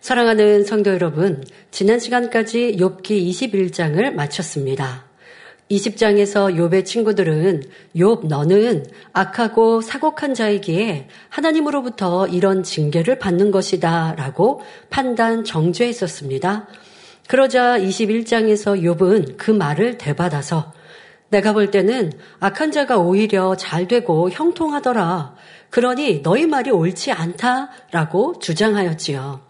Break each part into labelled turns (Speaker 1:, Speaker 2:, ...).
Speaker 1: 사랑하는 성도 여러분, 지난 시간까지 욥기 21장을 마쳤습니다. 20장에서 욥의 친구들은 욥 너는 악하고 사곡한 자이기에 하나님으로부터 이런 징계를 받는 것이다라고 판단 정죄했었습니다. 그러자 21장에서 욥은 그 말을 되받아서 내가 볼 때는 악한 자가 오히려 잘 되고 형통하더라. 그러니 너희 말이 옳지 않다라고 주장하였지요.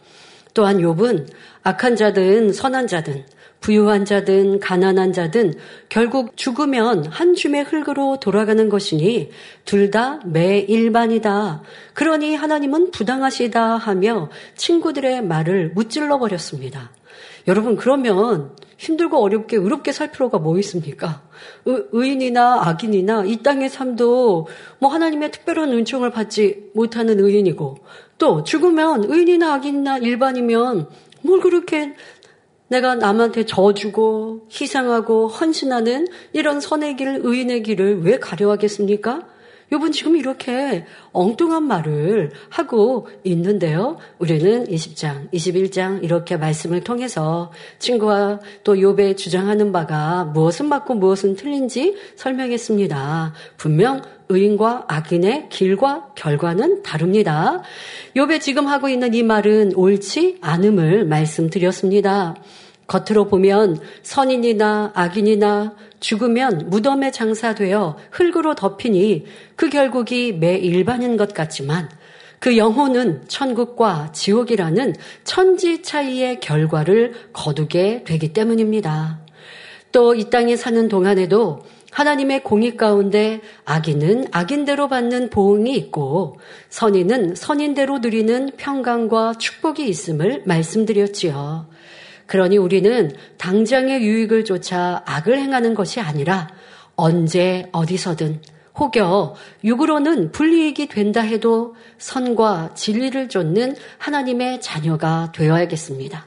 Speaker 1: 또한 욥은 악한 자든 선한 자든 부유한 자든 가난한 자든 결국 죽으면 한 줌의 흙으로 돌아가는 것이니 둘 다 매일반이다. 그러니 하나님은 부당하시다 하며 친구들의 말을 무찔러 버렸습니다. 여러분 그러면 힘들고 어렵게 의롭게 살 필요가 뭐 있습니까? 의 인이나 악인이나 이 땅의 삶도 뭐 하나님의 특별한 은총을 받지 못하는 의인이고 또 죽으면 의인이나 악인이나 일반이면 뭘 그렇게 내가 남한테 져주고 희생하고 헌신하는 이런 선의 길, 의인의 길을 왜 가려하겠습니까? 요번 지금 이렇게 엉뚱한 말을 하고 있는데요. 우리는 20장, 21장 이렇게 말씀을 통해서 친구와 또 욥의 주장하는 바가 무엇은 맞고 무엇은 틀린지 설명했습니다. 분명 의인과 악인의 길과 결과는 다릅니다. 욥의 지금 하고 있는 이 말은 옳지 않음을 말씀드렸습니다. 겉으로 보면 선인이나 악인이나 죽으면 무덤에 장사되어 흙으로 덮이니 그 결국이 매 일반인 것 같지만 그 영혼은 천국과 지옥이라는 천지 차이의 결과를 거두게 되기 때문입니다. 또 이 땅에 사는 동안에도 하나님의 공의 가운데 악인은 악인대로 받는 보응이 있고 선인은 선인대로 누리는 평강과 축복이 있음을 말씀드렸지요. 그러니 우리는 당장의 유익을 쫓아 악을 행하는 것이 아니라 언제 어디서든 혹여 육으로는 불이익이 된다 해도 선과 진리를 쫓는 하나님의 자녀가 되어야겠습니다.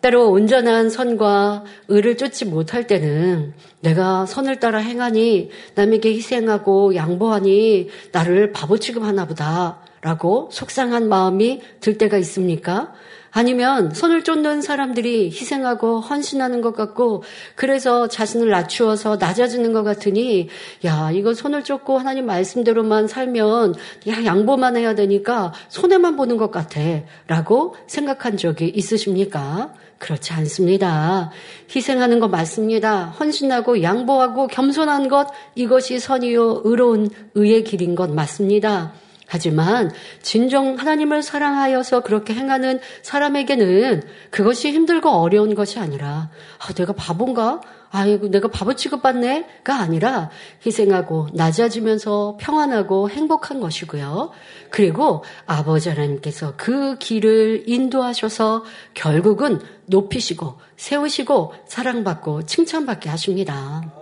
Speaker 1: 때로 온전한 선과 의를 쫓지 못할 때는 내가 선을 따라 행하니 남에게 희생하고 양보하니 나를 바보 취급하나 보다 라고 속상한 마음이 들 때가 있습니까? 아니면 손을 쫓는 사람들이 희생하고 헌신하는 것 같고 그래서 자신을 낮추어서 낮아지는 것 같으니 야 이거 손을 쫓고 하나님 말씀대로만 살면 야 양보만 해야 되니까 손해만 보는 것 같아라고 생각한 적이 있으십니까? 그렇지 않습니다. 희생하는 거 맞습니다. 헌신하고 양보하고 겸손한 것 이것이 선이요 의로운 의의 길인 것 맞습니다. 하지만 진정 하나님을 사랑하여서 그렇게 행하는 사람에게는 그것이 힘들고 어려운 것이 아니라 아, 내가 바본가? 아이고 내가 바보 취급받네가 아니라 희생하고 낮아지면서 평안하고 행복한 것이고요. 그리고 아버지 하나님께서 그 길을 인도하셔서 결국은 높이시고 세우시고 사랑받고 칭찬받게 하십니다.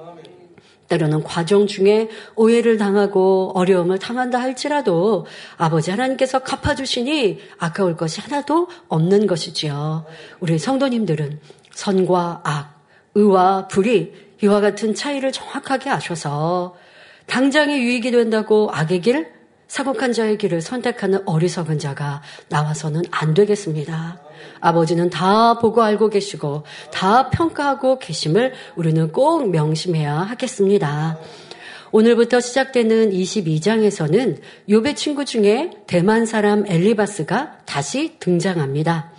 Speaker 1: 때로는 과정 중에 오해를 당하고 어려움을 당한다 할지라도 아버지 하나님께서 갚아주시니 아까울 것이 하나도 없는 것이지요. 우리 성도님들은 선과 악, 의와 불이 이와 같은 차이를 정확하게 아셔서 당장의 유익이 된다고 악의 길, 사곡한 자의 길을 선택하는 어리석은 자가 나와서는 안 되겠습니다. 아버지는 다 보고 알고 계시고 다 평가하고 계심을 우리는 꼭 명심해야 하겠습니다. 오늘부터 시작되는 22장에서는 요배 친구 중에 대만 사람 엘리바스가 다시 등장합니다.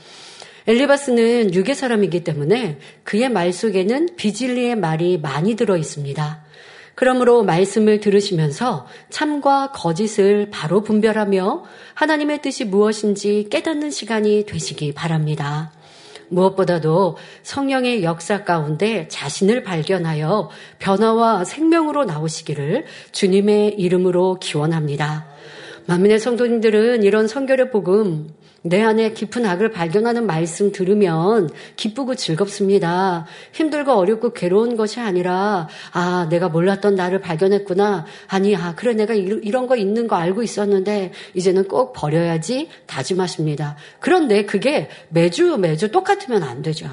Speaker 1: 엘리바스는 유괴 사람이기 때문에 그의 말 속에는 비질리의 말이 많이 들어 있습니다. 그러므로 말씀을 들으시면서 참과 거짓을 바로 분별하며 하나님의 뜻이 무엇인지 깨닫는 시간이 되시기 바랍니다. 무엇보다도 성령의 역사 가운데 자신을 발견하여 변화와 생명으로 나오시기를 주님의 이름으로 기원합니다. 만민의 성도님들은 이런 성결의 복음 내 안에 깊은 악을 발견하는 말씀 들으면 기쁘고 즐겁습니다. 힘들고 어렵고 괴로운 것이 아니라, 아, 내가 몰랐던 나를 발견했구나. 아니, 아, 그래, 내가 이런 거 있는 거 알고 있었는데, 이제는 꼭 버려야지 다짐하십니다. 그런데 그게 매주 매주 똑같으면 안 되죠.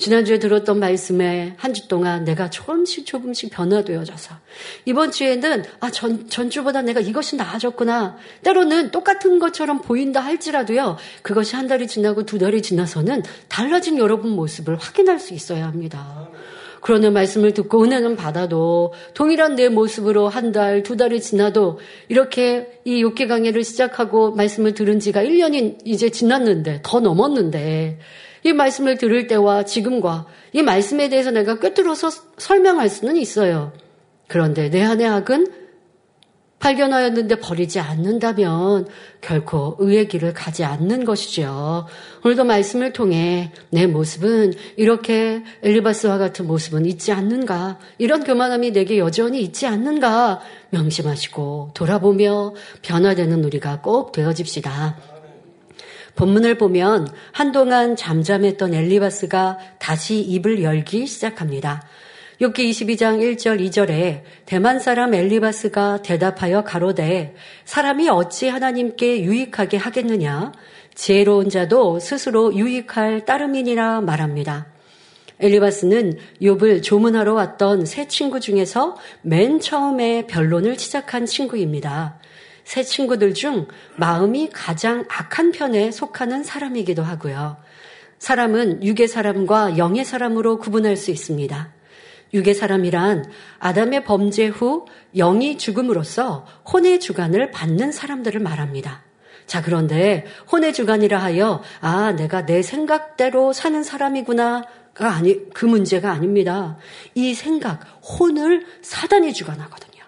Speaker 1: 지난주에 들었던 말씀에 한 주 동안 내가 조금씩 조금씩 변화되어져서 이번 주에는 아, 전, 전주보다 내가 이것이 나아졌구나. 때로는 똑같은 것처럼 보인다 할지라도요. 그것이 한 달이 지나고 두 달이 지나서는 달라진 여러분 모습을 확인할 수 있어야 합니다. 그러는 말씀을 듣고 은혜는 받아도 동일한 내 모습으로 한 달, 두 달이 지나도 이렇게 이 욕기 강의를 시작하고 말씀을 들은 지가 1년이 이제 지났는데 더 넘었는데 이 말씀을 들을 때와 지금과 이 말씀에 대해서 내가 꿰뚫어서 설명할 수는 있어요. 그런데 내 안의 악은 발견하였는데 버리지 않는다면 결코 의의 길을 가지 않는 것이죠. 오늘도 말씀을 통해 내 모습은 이렇게 엘리바스와 같은 모습은 있지 않는가? 이런 교만함이 내게 여전히 있지 않는가? 명심하시고 돌아보며 변화되는 우리가 꼭 되어집시다. 본문을 보면 한동안 잠잠했던 엘리바스가 다시 입을 열기 시작합니다. 6기 22장 1절 2절에 대만 사람 엘리바스가 대답하여 가로되 사람이 어찌 하나님께 유익하게 하겠느냐 지혜로운 자도 스스로 유익할 따름이니라 말합니다. 엘리바스는 욥을 조문하러 왔던 세 친구 중에서 맨 처음에 변론을 시작한 친구입니다. 세 친구들 중 마음이 가장 악한 편에 속하는 사람이기도 하고요. 사람은 육의 사람과 영의 사람으로 구분할 수 있습니다. 육의 사람이란 아담의 범죄 후 영이 죽음으로써 혼의 주관을 받는 사람들을 말합니다. 자, 그런데 혼의 주관이라 하여, 아, 내가 내 생각대로 사는 사람이구나 가 아니, 그 문제가 아닙니다. 이 생각, 혼을 사단이 주관하거든요.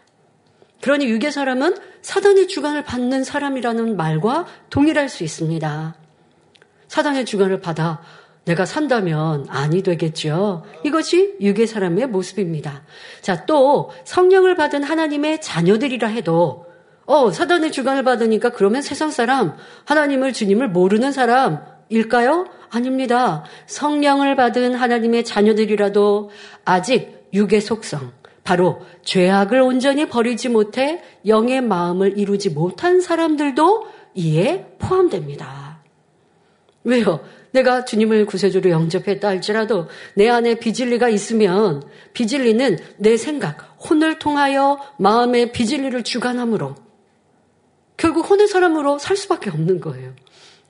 Speaker 1: 그러니 육의 사람은 사단의 주관을 받는 사람이라는 말과 동일할 수 있습니다. 사단의 주관을 받아 내가 산다면 아니 되겠죠. 이것이 유괴 사람의 모습입니다. 자, 또 성령을 받은 하나님의 자녀들이라 해도 어, 사단의 주관을 받으니까 그러면 세상 사람, 하나님을 주님을 모르는 사람일까요? 아닙니다. 성령을 받은 하나님의 자녀들이라도 아직 육의 속성, 바로 죄악을 온전히 버리지 못해 영의 마음을 이루지 못한 사람들도 이에 포함됩니다. 왜요? 내가 주님을 구세주로 영접했다 할지라도 내 안에 비질리가 있으면 비질리는 내 생각, 혼을 통하여 마음의 비질리를 주관함으로 결국 혼의 사람으로 살 수밖에 없는 거예요.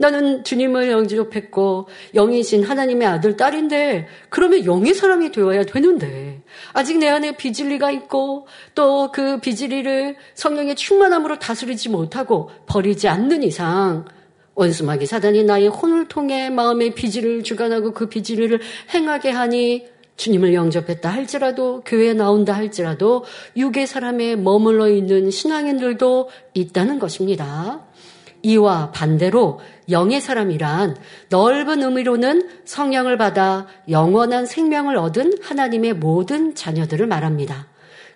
Speaker 1: 나는 주님을 영접했고 영이신 하나님의 아들 딸인데 그러면 영의 사람이 되어야 되는데 아직 내 안에 비질리가 있고 또 그 비질리를 성령의 충만함으로 다스리지 못하고 버리지 않는 이상 원수마귀 사단이 나의 혼을 통해 마음의 비질을 주관하고 그 비질을 행하게 하니 주님을 영접했다 할지라도 교회에 나온다 할지라도 육의 사람에 머물러 있는 신앙인들도 있다는 것입니다. 이와 반대로 영의 사람이란 넓은 의미로는 성령을 받아 영원한 생명을 얻은 하나님의 모든 자녀들을 말합니다.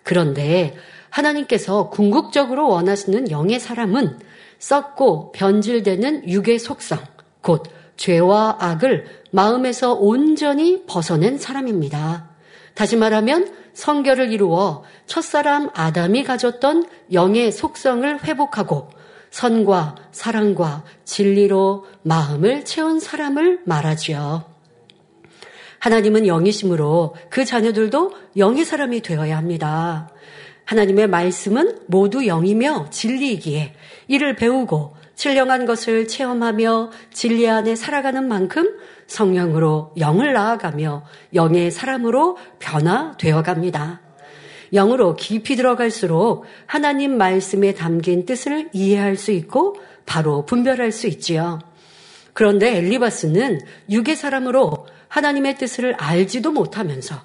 Speaker 1: 그런데 하나님께서 궁극적으로 원하시는 영의 사람은 썩고 변질되는 육의 속성, 곧 죄와 악을 마음에서 온전히 벗어낸 사람입니다. 다시 말하면 성결을 이루어 첫사람 아담이 가졌던 영의 속성을 회복하고 선과 사랑과 진리로 마음을 채운 사람을 말하지요. 하나님은 영이심으로 그 자녀들도 영의 사람이 되어야 합니다. 하나님의 말씀은 모두 영이며 진리이기에 이를 배우고 신령한 것을 체험하며 진리 안에 살아가는 만큼 성령으로 영을 나아가며 영의 사람으로 변화되어 갑니다. 영으로 깊이 들어갈수록 하나님 말씀에 담긴 뜻을 이해할 수 있고 바로 분별할 수 있지요. 그런데 엘리바스는 육의 사람으로 하나님의 뜻을 알지도 못하면서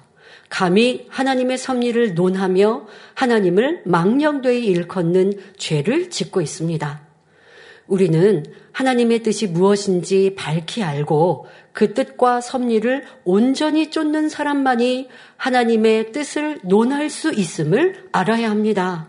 Speaker 1: 감히 하나님의 섭리를 논하며 하나님을 망령되이 일컫는 죄를 짓고 있습니다. 우리는 하나님의 뜻이 무엇인지 밝히 알고 그 뜻과 섭리를 온전히 쫓는 사람만이 하나님의 뜻을 논할 수 있음을 알아야 합니다.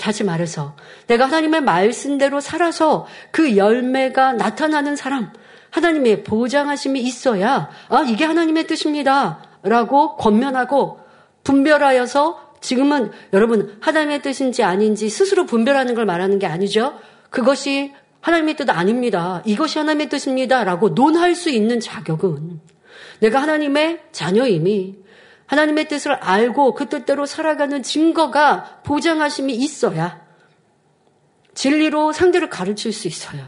Speaker 1: 하지 말아서 내가 하나님의 말씀대로 살아서 그 열매가 나타나는 사람, 하나님의 보장하심이 있어야 아 이게 하나님의 뜻입니다. 라고 권면하고 분별하여서 지금은 여러분 하나님의 뜻인지 아닌지 스스로 분별하는 걸 말하는 게 아니죠. 그것이 하나님의 뜻 아닙니다. 이것이 하나님의 뜻입니다. 라고 논할 수 있는 자격은 내가 하나님의 자녀임이 하나님의 뜻을 알고 그 뜻대로 살아가는 증거가 보장하심이 있어야 진리로 상대를 가르칠 수 있어요.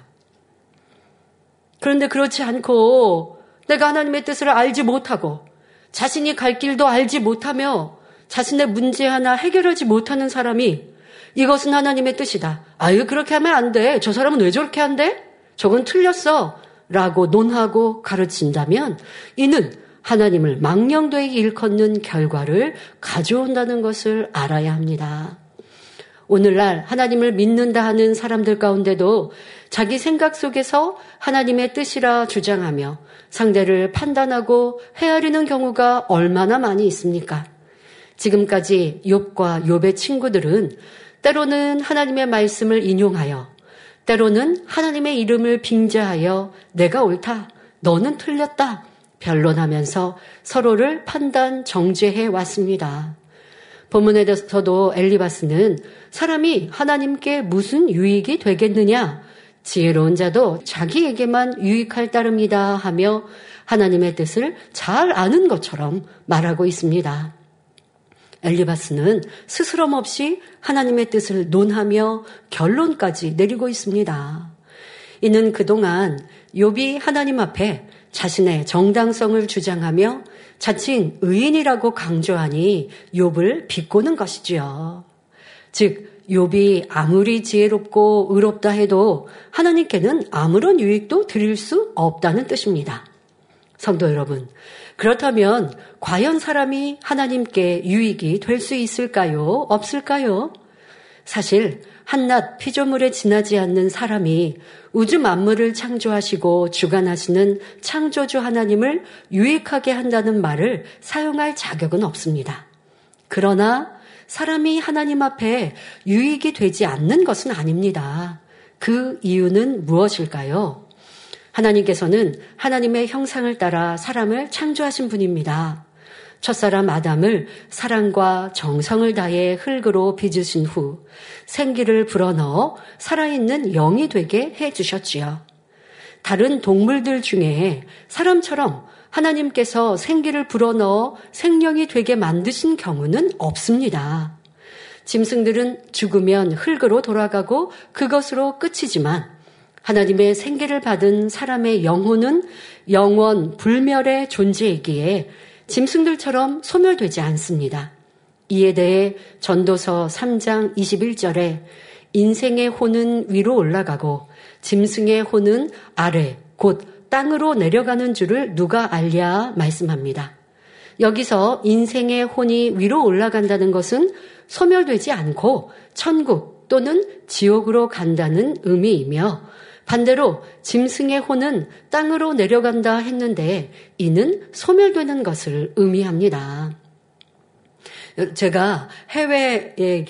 Speaker 1: 그런데 그렇지 않고 내가 하나님의 뜻을 알지 못하고 자신이 갈 길도 알지 못하며 자신의 문제 하나 해결하지 못하는 사람이 이것은 하나님의 뜻이다. 아유, 그렇게 하면 안 돼. 저 사람은 왜 저렇게 한대? 저건 틀렸어. 라고 논하고 가르친다면 이는 하나님을 망령되게 일컫는 결과를 가져온다는 것을 알아야 합니다. 오늘날 하나님을 믿는다 하는 사람들 가운데도 자기 생각 속에서 하나님의 뜻이라 주장하며 상대를 판단하고 헤아리는 경우가 얼마나 많이 있습니까? 지금까지 욥과 욥의 친구들은 때로는 하나님의 말씀을 인용하여 때로는 하나님의 이름을 빙자하여 내가 옳다, 너는 틀렸다 변론하면서 서로를 판단 정죄해 왔습니다. 본문에서도 엘리바스는 사람이 하나님께 무슨 유익이 되겠느냐 지혜로운 자도 자기에게만 유익할 따름이다 하며 하나님의 뜻을 잘 아는 것처럼 말하고 있습니다. 엘리바스는 스스럼 없이 하나님의 뜻을 논하며 결론까지 내리고 있습니다. 이는 그동안 욥이 하나님 앞에 자신의 정당성을 주장하며 자칭 의인이라고 강조하니 욥을 비꼬는 것이지요. 즉 욥이 아무리 지혜롭고 의롭다 해도 하나님께는 아무런 유익도 드릴 수 없다는 뜻입니다. 성도 여러분, 그렇다면 과연 사람이 하나님께 유익이 될 수 있을까요? 없을까요? 사실 한낱 피조물에 지나지 않는 사람이 우주 만물을 창조하시고 주관하시는 창조주 하나님을 유익하게 한다는 말을 사용할 자격은 없습니다. 그러나 사람이 하나님 앞에 유익이 되지 않는 것은 아닙니다. 그 이유는 무엇일까요? 하나님께서는 하나님의 형상을 따라 사람을 창조하신 분입니다. 첫사람 아담을 사랑과 정성을 다해 흙으로 빚으신 후 생기를 불어넣어 살아있는 영이 되게 해 주셨지요. 다른 동물들 중에 사람처럼 하나님께서 생기를 불어넣어 생명이 되게 만드신 경우는 없습니다. 짐승들은 죽으면 흙으로 돌아가고 그것으로 끝이지만 하나님의 생기를 받은 사람의 영혼은 영원 불멸의 존재이기에 짐승들처럼 소멸되지 않습니다. 이에 대해 전도서 3장 21절에 인생의 혼은 위로 올라가고 짐승의 혼은 아래 곧 땅으로 내려가는 줄을 누가 알랴 말씀합니다. 여기서 인생의 혼이 위로 올라간다는 것은 소멸되지 않고 천국 또는 지옥으로 간다는 의미이며 반대로 짐승의 혼은 땅으로 내려간다 했는데 이는 소멸되는 것을 의미합니다. 제가 해외에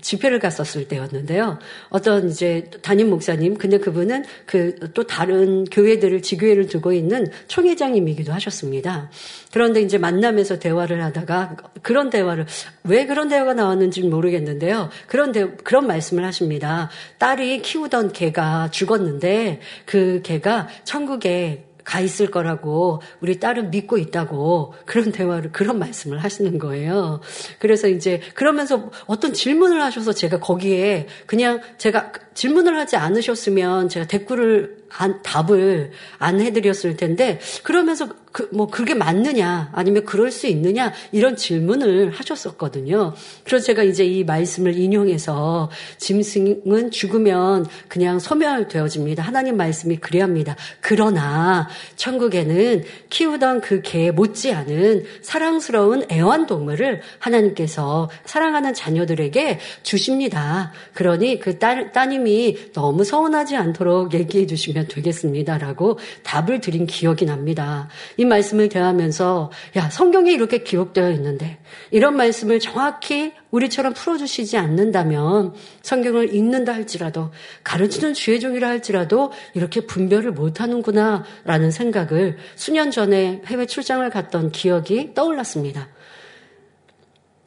Speaker 1: 집회를 갔었을 때였는데요. 어떤 이제 담임 목사님, 근데 그분은 그 또 다른 교회들을 지교회를 두고 있는 총회장님이기도 하셨습니다. 그런데 이제 만나면서 대화를 하다가 그런 대화를 왜 그런 대화가 나왔는지는 모르겠는데요. 그런 대, 그런 말씀을 하십니다. 딸이 키우던 개가 죽었는데 그 개가 천국에 가 있을 거라고 우리 딸은 믿고 있다고 그런 대화를 그런 말씀을 하시는 거예요. 그래서 이제 그러면서 어떤 질문을 하셔서 제가 거기에 그냥 제가 질문을 하지 않으셨으면 제가 댓글을 안, 답을 안 해드렸을 텐데 그러면서 그, 뭐 그게 맞느냐 아니면 그럴 수 있느냐 이런 질문을 하셨었거든요. 그래서 제가 이제 이 말씀을 인용해서 짐승은 죽으면 그냥 소멸되어집니다. 하나님 말씀이 그래합니다. 그러나 천국에는 키우던 그 개 못지않은 사랑스러운 애완동물을 하나님께서 사랑하는 자녀들에게 주십니다. 그러니 그 따, 따님이 너무 서운하지 않도록 얘기해 주시면 되겠습니다라고 답을 드린 기억이 납니다. 이 말씀을 대하면서 야 성경에 이렇게 기록되어 있는데 이런 말씀을 정확히 우리처럼 풀어주시지 않는다면 성경을 읽는다 할지라도 가르치는 주의 종이라 할지라도 이렇게 분별을 못하는구나라는 생각을 수년 전에 해외 출장을 갔던 기억이 떠올랐습니다.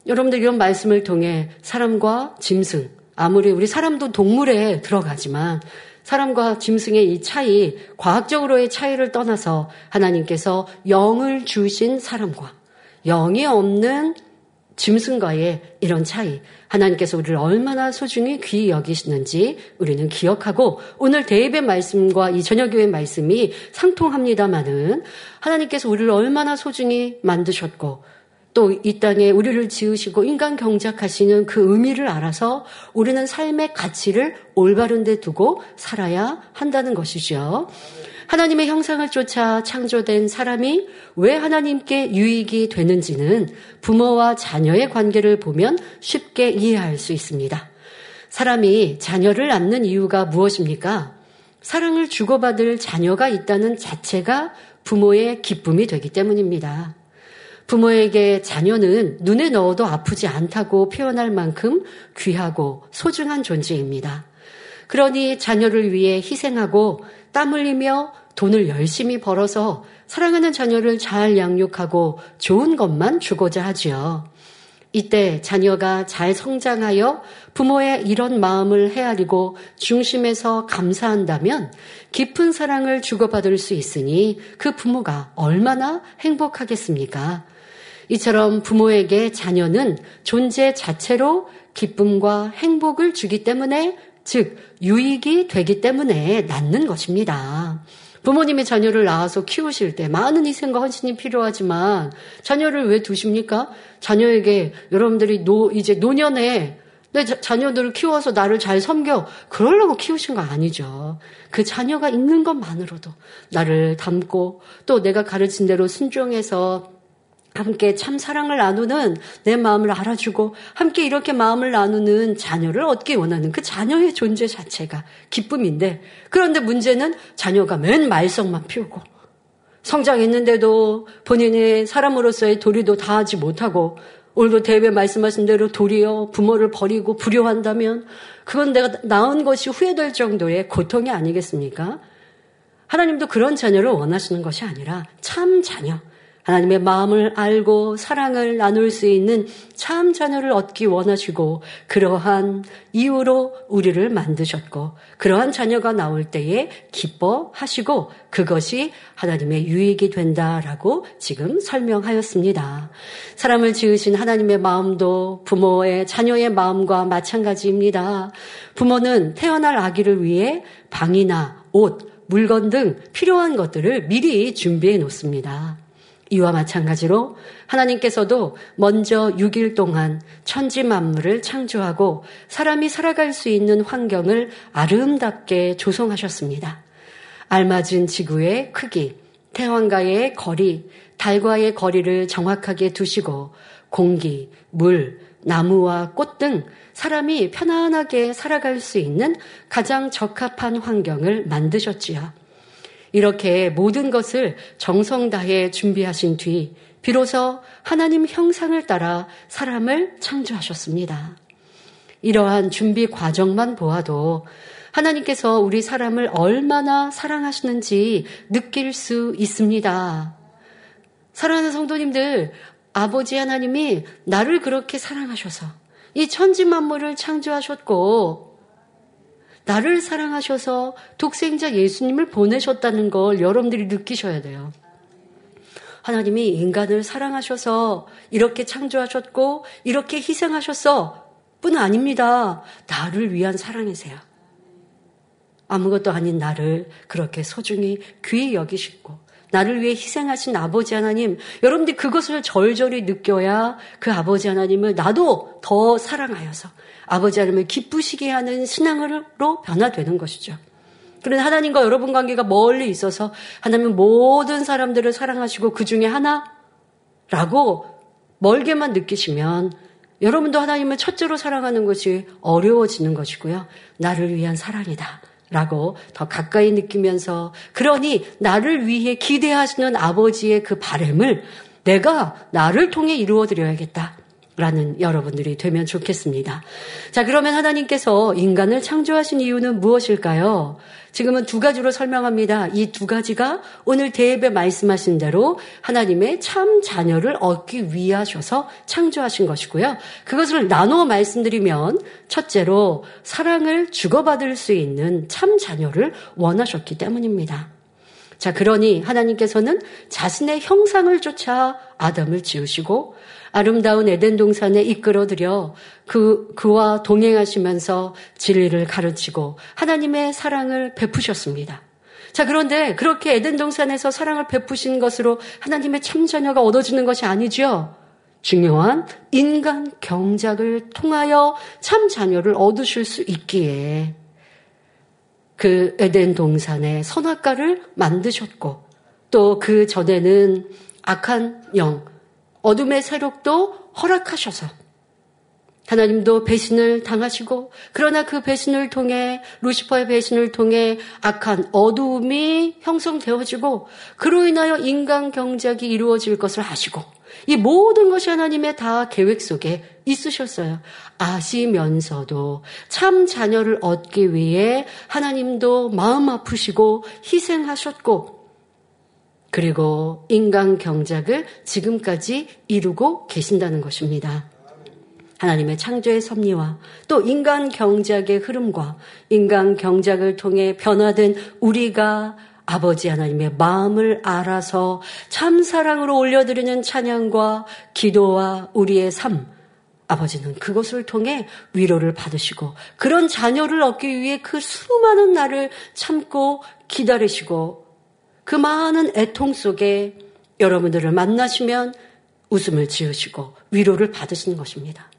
Speaker 1: 여러분들 이런 말씀을 통해 사람과 짐승, 아무리 우리 사람도 동물에 들어가지만 사람과 짐승의 이 차이, 과학적으로의 차이를 떠나서 하나님께서 영을 주신 사람과 영이 없는 짐승과의 이런 차이, 하나님께서 우리를 얼마나 소중히 귀히 여기시는지 우리는 기억하고 오늘 대입의 말씀과 이 저녁교회 말씀이 상통합니다마는 하나님께서 우리를 얼마나 소중히 만드셨고 또 이 땅에 우리를 지으시고 인간 경작하시는 그 의미를 알아서 우리는 삶의 가치를 올바른 데 두고 살아야 한다는 것이죠. 하나님의 형상을 쫓아 창조된 사람이 왜 하나님께 유익이 되는지는 부모와 자녀의 관계를 보면 쉽게 이해할 수 있습니다. 사람이 자녀를 낳는 이유가 무엇입니까? 사랑을 주고받을 자녀가 있다는 자체가 부모의 기쁨이 되기 때문입니다. 부모에게 자녀는 눈에 넣어도 아프지 않다고 표현할 만큼 귀하고 소중한 존재입니다. 그러니 자녀를 위해 희생하고 땀 흘리며 돈을 열심히 벌어서 사랑하는 자녀를 잘 양육하고 좋은 것만 주고자 하지요. 이때 자녀가 잘 성장하여 부모의 이런 마음을 헤아리고 중심에서 감사한다면 깊은 사랑을 주고받을 수 있으니 그 부모가 얼마나 행복하겠습니까? 이처럼 부모에게 자녀는 존재 자체로 기쁨과 행복을 주기 때문에 즉 유익이 되기 때문에 낳는 것입니다. 부모님이 자녀를 낳아서 키우실 때 많은 희생과 헌신이 필요하지만 자녀를 왜 두십니까? 자녀에게 여러분들이 노, 이제 노년에 내 자녀들을 키워서 나를 잘 섬겨. 그러려고 키우신 거 아니죠. 그 자녀가 있는 것만으로도 나를 담고 또 내가 가르친 대로 순종해서 함께 참 사랑을 나누는 내 마음을 알아주고 함께 이렇게 마음을 나누는 자녀를 얻기 원하는 그 자녀의 존재 자체가 기쁨인데 그런데 문제는 자녀가 맨 말썽만 피우고 성장했는데도 본인의 사람으로서의 도리도 다하지 못하고 오늘도 대회 말씀하신 대로 도리어 부모를 버리고 불효한다면 그건 내가 낳은 것이 후회될 정도의 고통이 아니겠습니까? 하나님도 그런 자녀를 원하시는 것이 아니라 참 자녀, 하나님의 마음을 알고 사랑을 나눌 수 있는 참 자녀를 얻기 원하시고 그러한 이유로 우리를 만드셨고 그러한 자녀가 나올 때에 기뻐하시고 그것이 하나님의 유익이 된다라고 지금 설명하였습니다. 사람을 지으신 하나님의 마음도 부모의 자녀의 마음과 마찬가지입니다. 부모는 태어날 아기를 위해 방이나 옷, 물건 등 필요한 것들을 미리 준비해 놓습니다. 이와 마찬가지로 하나님께서도 먼저 6일 동안 천지 만물을 창조하고 사람이 살아갈 수 있는 환경을 아름답게 조성하셨습니다. 알맞은 지구의 크기, 태양과의 거리, 달과의 거리를 정확하게 두시고 공기, 물, 나무와 꽃 등 사람이 편안하게 살아갈 수 있는 가장 적합한 환경을 만드셨지요. 이렇게 모든 것을 정성 다해 준비하신 뒤 비로소 하나님 형상을 따라 사람을 창조하셨습니다. 이러한 준비 과정만 보아도 하나님께서 우리 사람을 얼마나 사랑하시는지 느낄 수 있습니다. 사랑하는 성도님들, 아버지 하나님이 나를 그렇게 사랑하셔서 이 천지 만물을 창조하셨고 나를 사랑하셔서 독생자 예수님을 보내셨다는 걸 여러분들이 느끼셔야 돼요. 하나님이 인간을 사랑하셔서 이렇게 창조하셨고 이렇게 희생하셨어 뿐 아닙니다. 나를 위한 사랑이세요. 아무것도 아닌 나를 그렇게 소중히 귀히 여기시고 나를 위해 희생하신 아버지 하나님, 여러분들이 그것을 절절히 느껴야 그 아버지 하나님을 나도 더 사랑하여서 아버지 하나님을 기쁘시게 하는 신앙으로 변화되는 것이죠. 그런데 하나님과 여러분 관계가 멀리 있어서 하나님은 모든 사람들을 사랑하시고 그 중에 하나라고 멀게만 느끼시면 여러분도 하나님을 첫째로 사랑하는 것이 어려워지는 것이고요. 나를 위한 사랑이다. 라고 더 가까이 느끼면서 그러니 나를 위해 기대하시는 아버지의 그 바램을 내가 나를 통해 이루어 드려야겠다. 라는 여러분들이 되면 좋겠습니다. 자, 그러면 하나님께서 인간을 창조하신 이유는 무엇일까요? 지금은 두 가지로 설명합니다. 이 두 가지가 오늘 대입에 말씀하신 대로 하나님의 참 자녀를 얻기 위하셔서 창조하신 것이고요. 그것을 나누어 말씀드리면 첫째로 사랑을 주고받을 수 있는 참 자녀를 원하셨기 때문입니다. 자, 그러니 하나님께서는 자신의 형상을 쫓아 아담을 지으시고 아름다운 에덴 동산에 이끌어들여 그, 그와 동행하시면서 진리를 가르치고 하나님의 사랑을 베푸셨습니다. 자, 그런데 그렇게 에덴 동산에서 사랑을 베푸신 것으로 하나님의 참자녀가 얻어지는 것이 아니죠. 중요한 인간 경작을 통하여 참 자녀를 얻으실 수 있기에 그 에덴 동산에 선악과를 만드셨고 또 그 전에는 악한 영, 어둠의 세력도 허락하셔서 하나님도 배신을 당하시고 그러나 그 배신을 통해 루시퍼의 배신을 통해 악한 어두움이 형성되어지고 그로 인하여 인간 경작이 이루어질 것을 아시고 이 모든 것이 하나님의 다 계획 속에 있으셨어요. 아시면서도 참 자녀를 얻기 위해 하나님도 마음 아프시고 희생하셨고 그리고 인간 경작을 지금까지 이루고 계신다는 것입니다. 하나님의 창조의 섭리와 또 인간 경작의 흐름과 인간 경작을 통해 변화된 우리가 아버지 하나님의 마음을 알아서 참 사랑으로 올려드리는 찬양과 기도와 우리의 삶, 아버지는 그것을 통해 위로를 받으시고 그런 자녀를 얻기 위해 그 수많은 날을 참고 기다리시고 그 많은 애통 속에 여러분들을 만나시면 웃음을 지으시고 위로를 받으시는 것입니다.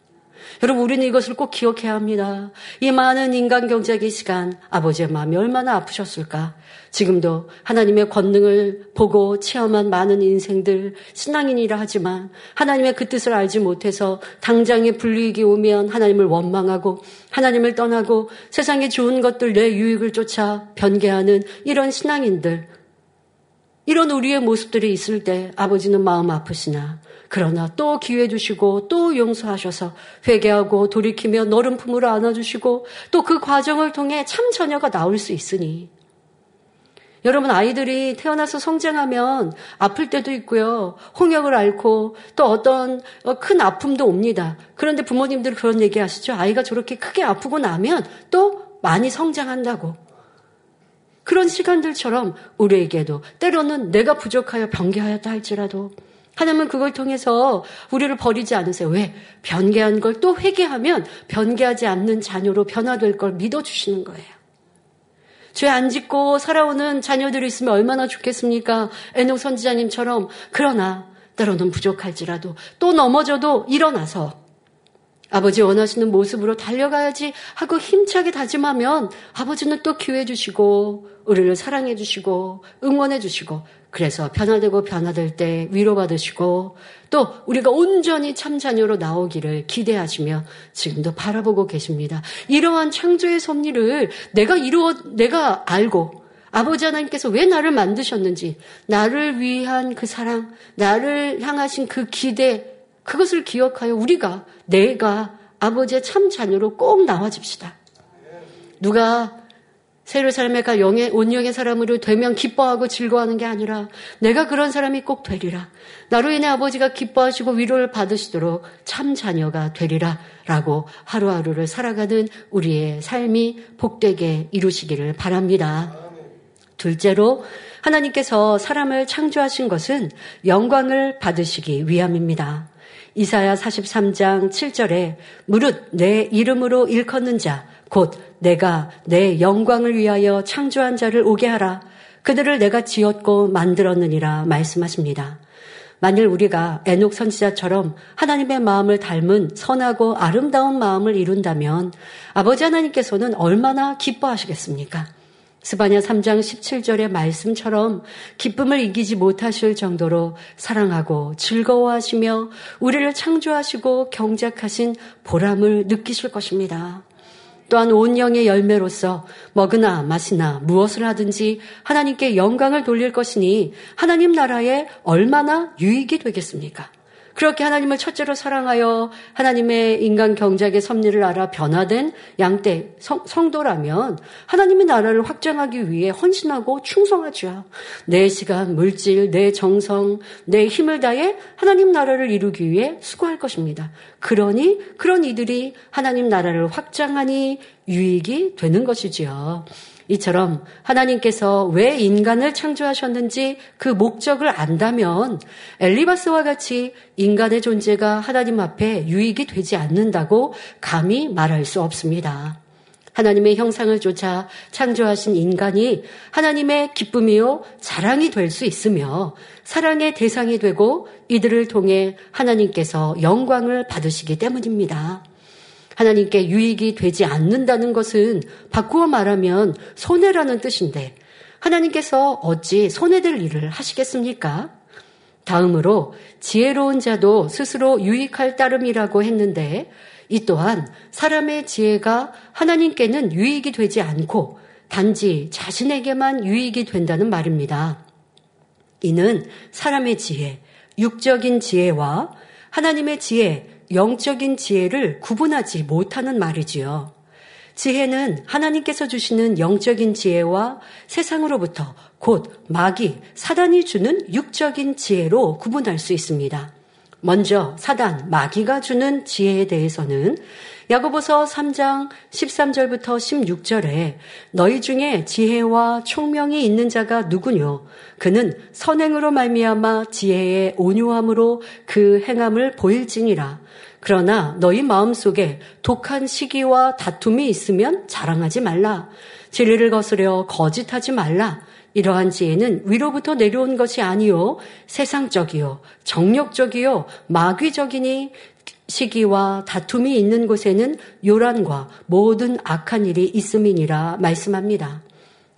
Speaker 1: 여러분, 우리는 이것을 꼭 기억해야 합니다. 이 많은 인간 경제의 시간, 아버지의 마음이 얼마나 아프셨을까? 지금도 하나님의 권능을 보고 체험한 많은 인생들, 신앙인이라 하지만 하나님의 그 뜻을 알지 못해서 당장의 불이익이 오면 하나님을 원망하고 하나님을 떠나고 세상의 좋은 것들 내 유익을 쫓아 변개하는 이런 신앙인들, 이런 우리의 모습들이 있을 때 아버지는 마음 아프시나 그러나 또 기회 주시고 또 용서하셔서 회개하고 돌이키며 너른 품으로 안아주시고 또 그 과정을 통해 참 자녀가 나올 수 있으니 여러분 아이들이 태어나서 성장하면 아플 때도 있고요. 홍역을 앓고 또 어떤 큰 아픔도 옵니다. 그런데 부모님들 그런 얘기 하시죠. 아이가 저렇게 크게 아프고 나면 또 많이 성장한다고. 그런 시간들처럼 우리에게도 때로는 내가 부족하여 변개하였다 할지라도 하나님은 그걸 통해서 우리를 버리지 않으세요. 왜? 변개한 걸 또 회개하면 변개하지 않는 자녀로 변화될 걸 믿어주시는 거예요. 죄 안 짓고 살아오는 자녀들이 있으면 얼마나 좋겠습니까? 에녹 선지자님처럼. 그러나 때로는 부족할지라도 또 넘어져도 일어나서 아버지 원하시는 모습으로 달려가야지 하고 힘차게 다짐하면 아버지는 또 기회 주시고 우리를 사랑해 주시고 응원해 주시고 그래서 변화되고 변화될 때 위로받으시고 또 우리가 온전히 참 자녀로 나오기를 기대하시며 지금도 바라보고 계십니다. 이러한 창조의 섭리를 내가 이루어 내가 알고 아버지 하나님께서 왜 나를 만드셨는지 나를 위한 그 사랑 나를 향하신 그 기대 그것을 기억하여 우리가 내가 아버지의 참 자녀로 꼭 나와집시다. 누가 새로 삶에가 영의 온영의 사람으로 되면 기뻐하고 즐거워하는 게 아니라 내가 그런 사람이 꼭 되리라. 나로 인해 아버지가 기뻐하시고 위로를 받으시도록 참 자녀가 되리라라고 하루하루를 살아가는 우리의 삶이 복되게 이루시기를 바랍니다. 둘째로 하나님께서 사람을 창조하신 것은 영광을 받으시기 위함입니다. 이사야 43장 7절에 무릇 내 이름으로 일컫는 자, 곧 내가 내 영광을 위하여 창조한 자를 오게 하라. 그들을 내가 지었고 만들었느니라 말씀하십니다. 만일 우리가 에녹 선지자처럼 하나님의 마음을 닮은 선하고 아름다운 마음을 이룬다면 아버지 하나님께서는 얼마나 기뻐하시겠습니까? 스바냐 3장 17절의 말씀처럼 기쁨을 이기지 못하실 정도로 사랑하고 즐거워하시며 우리를 창조하시고 경작하신 보람을 느끼실 것입니다. 또한 온 영의 열매로서 먹으나 마시나 무엇을 하든지 하나님께 영광을 돌릴 것이니 하나님 나라에 얼마나 유익이 되겠습니까? 그렇게 하나님을 첫째로 사랑하여 하나님의 인간 경작의 섭리를 알아 변화된 양떼 성, 성도라면 하나님의 나라를 확장하기 위해 헌신하고 충성하죠. 내 시간, 물질, 내 정성, 내 힘을 다해 하나님 나라를 이루기 위해 수고할 것입니다. 그러니 그런 이들이 하나님 나라를 확장하니 유익이 되는 것이지요. 이처럼 하나님께서 왜 인간을 창조하셨는지 그 목적을 안다면 엘리바스와 같이 인간의 존재가 하나님 앞에 유익이 되지 않는다고 감히 말할 수 없습니다. 하나님의 형상을 쫓아 창조하신 인간이 하나님의 기쁨이요 자랑이 될 수 있으며 사랑의 대상이 되고 이들을 통해 하나님께서 영광을 받으시기 때문입니다. 하나님께 유익이 되지 않는다는 것은 바꾸어 말하면 손해라는 뜻인데 하나님께서 어찌 손해될 일을 하시겠습니까? 다음으로 지혜로운 자도 스스로 유익할 따름이라고 했는데 이 또한 사람의 지혜가 하나님께는 유익이 되지 않고 단지 자신에게만 유익이 된다는 말입니다. 이는 사람의 지혜, 육적인 지혜와 하나님의 지혜, 영적인 지혜를 구분하지 못하는 말이지요. 지혜는 하나님께서 주시는 영적인 지혜와 세상으로부터 곧 마귀, 사단이 주는 육적인 지혜로 구분할 수 있습니다. 먼저 사단, 마귀가 주는 지혜에 대해서는 야고보서 3장 13절부터 16절에 너희 중에 지혜와 총명이 있는 자가 누구뇨? 그는 선행으로 말미암아 지혜의 온유함으로 그 행함을 보일지니라. 그러나 너희 마음속에 독한 시기와 다툼이 있으면 자랑하지 말라. 진리를 거스려 거짓하지 말라. 이러한 지혜는 위로부터 내려온 것이 아니요 세상적이요 정력적이요 마귀적이니 시기와 다툼이 있는 곳에는 요란과 모든 악한 일이 있음이니라 말씀합니다.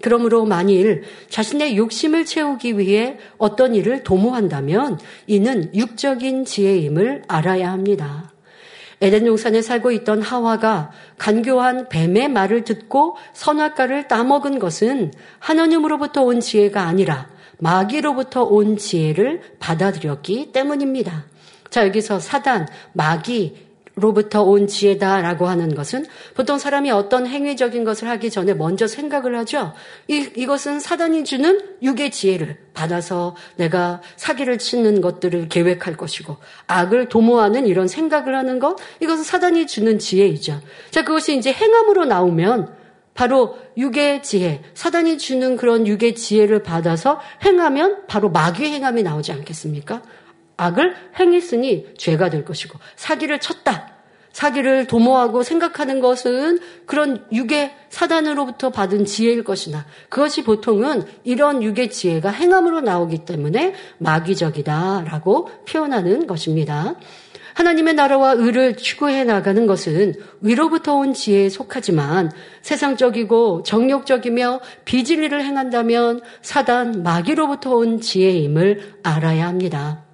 Speaker 1: 그러므로 만일 자신의 욕심을 채우기 위해 어떤 일을 도모한다면 이는 육적인 지혜임을 알아야 합니다. 에덴 용산에 살고 있던 하와가 간교한 뱀의 말을 듣고 선악과를 따먹은 것은 하나님으로부터 온 지혜가 아니라 마귀로부터 온 지혜를 받아들였기 때문입니다. 자, 여기서 사단, 마귀, 로부터 온 지혜다라고 하는 것은 보통 사람이 어떤 행위적인 것을 하기 전에 먼저 생각을 하죠. 이, 이것은 사단이 주는 육의 지혜를 받아서 내가 사기를 치는 것들을 계획할 것이고 악을 도모하는 이런 생각을 하는 것 이것은 사단이 주는 지혜이죠. 자, 그것이 이제 행함으로 나오면 바로 육의 지혜, 사단이 주는 그런 육의 지혜를 받아서 행하면 바로 마귀 행함이 나오지 않겠습니까? 악을 행했으니 죄가 될 것이고 사기를 쳤다. 사기를 도모하고 생각하는 것은 그런 육의 사단으로부터 받은 지혜일 것이나 그것이 보통은 이런 육의 지혜가 행함으로 나오기 때문에 마귀적이다라고 표현하는 것입니다. 하나님의 나라와 의를 추구해 나가는 것은 위로부터 온 지혜에 속하지만 세상적이고 정욕적이며 비진리를 행한다면 사단 마귀로부터 온 지혜임을 알아야 합니다.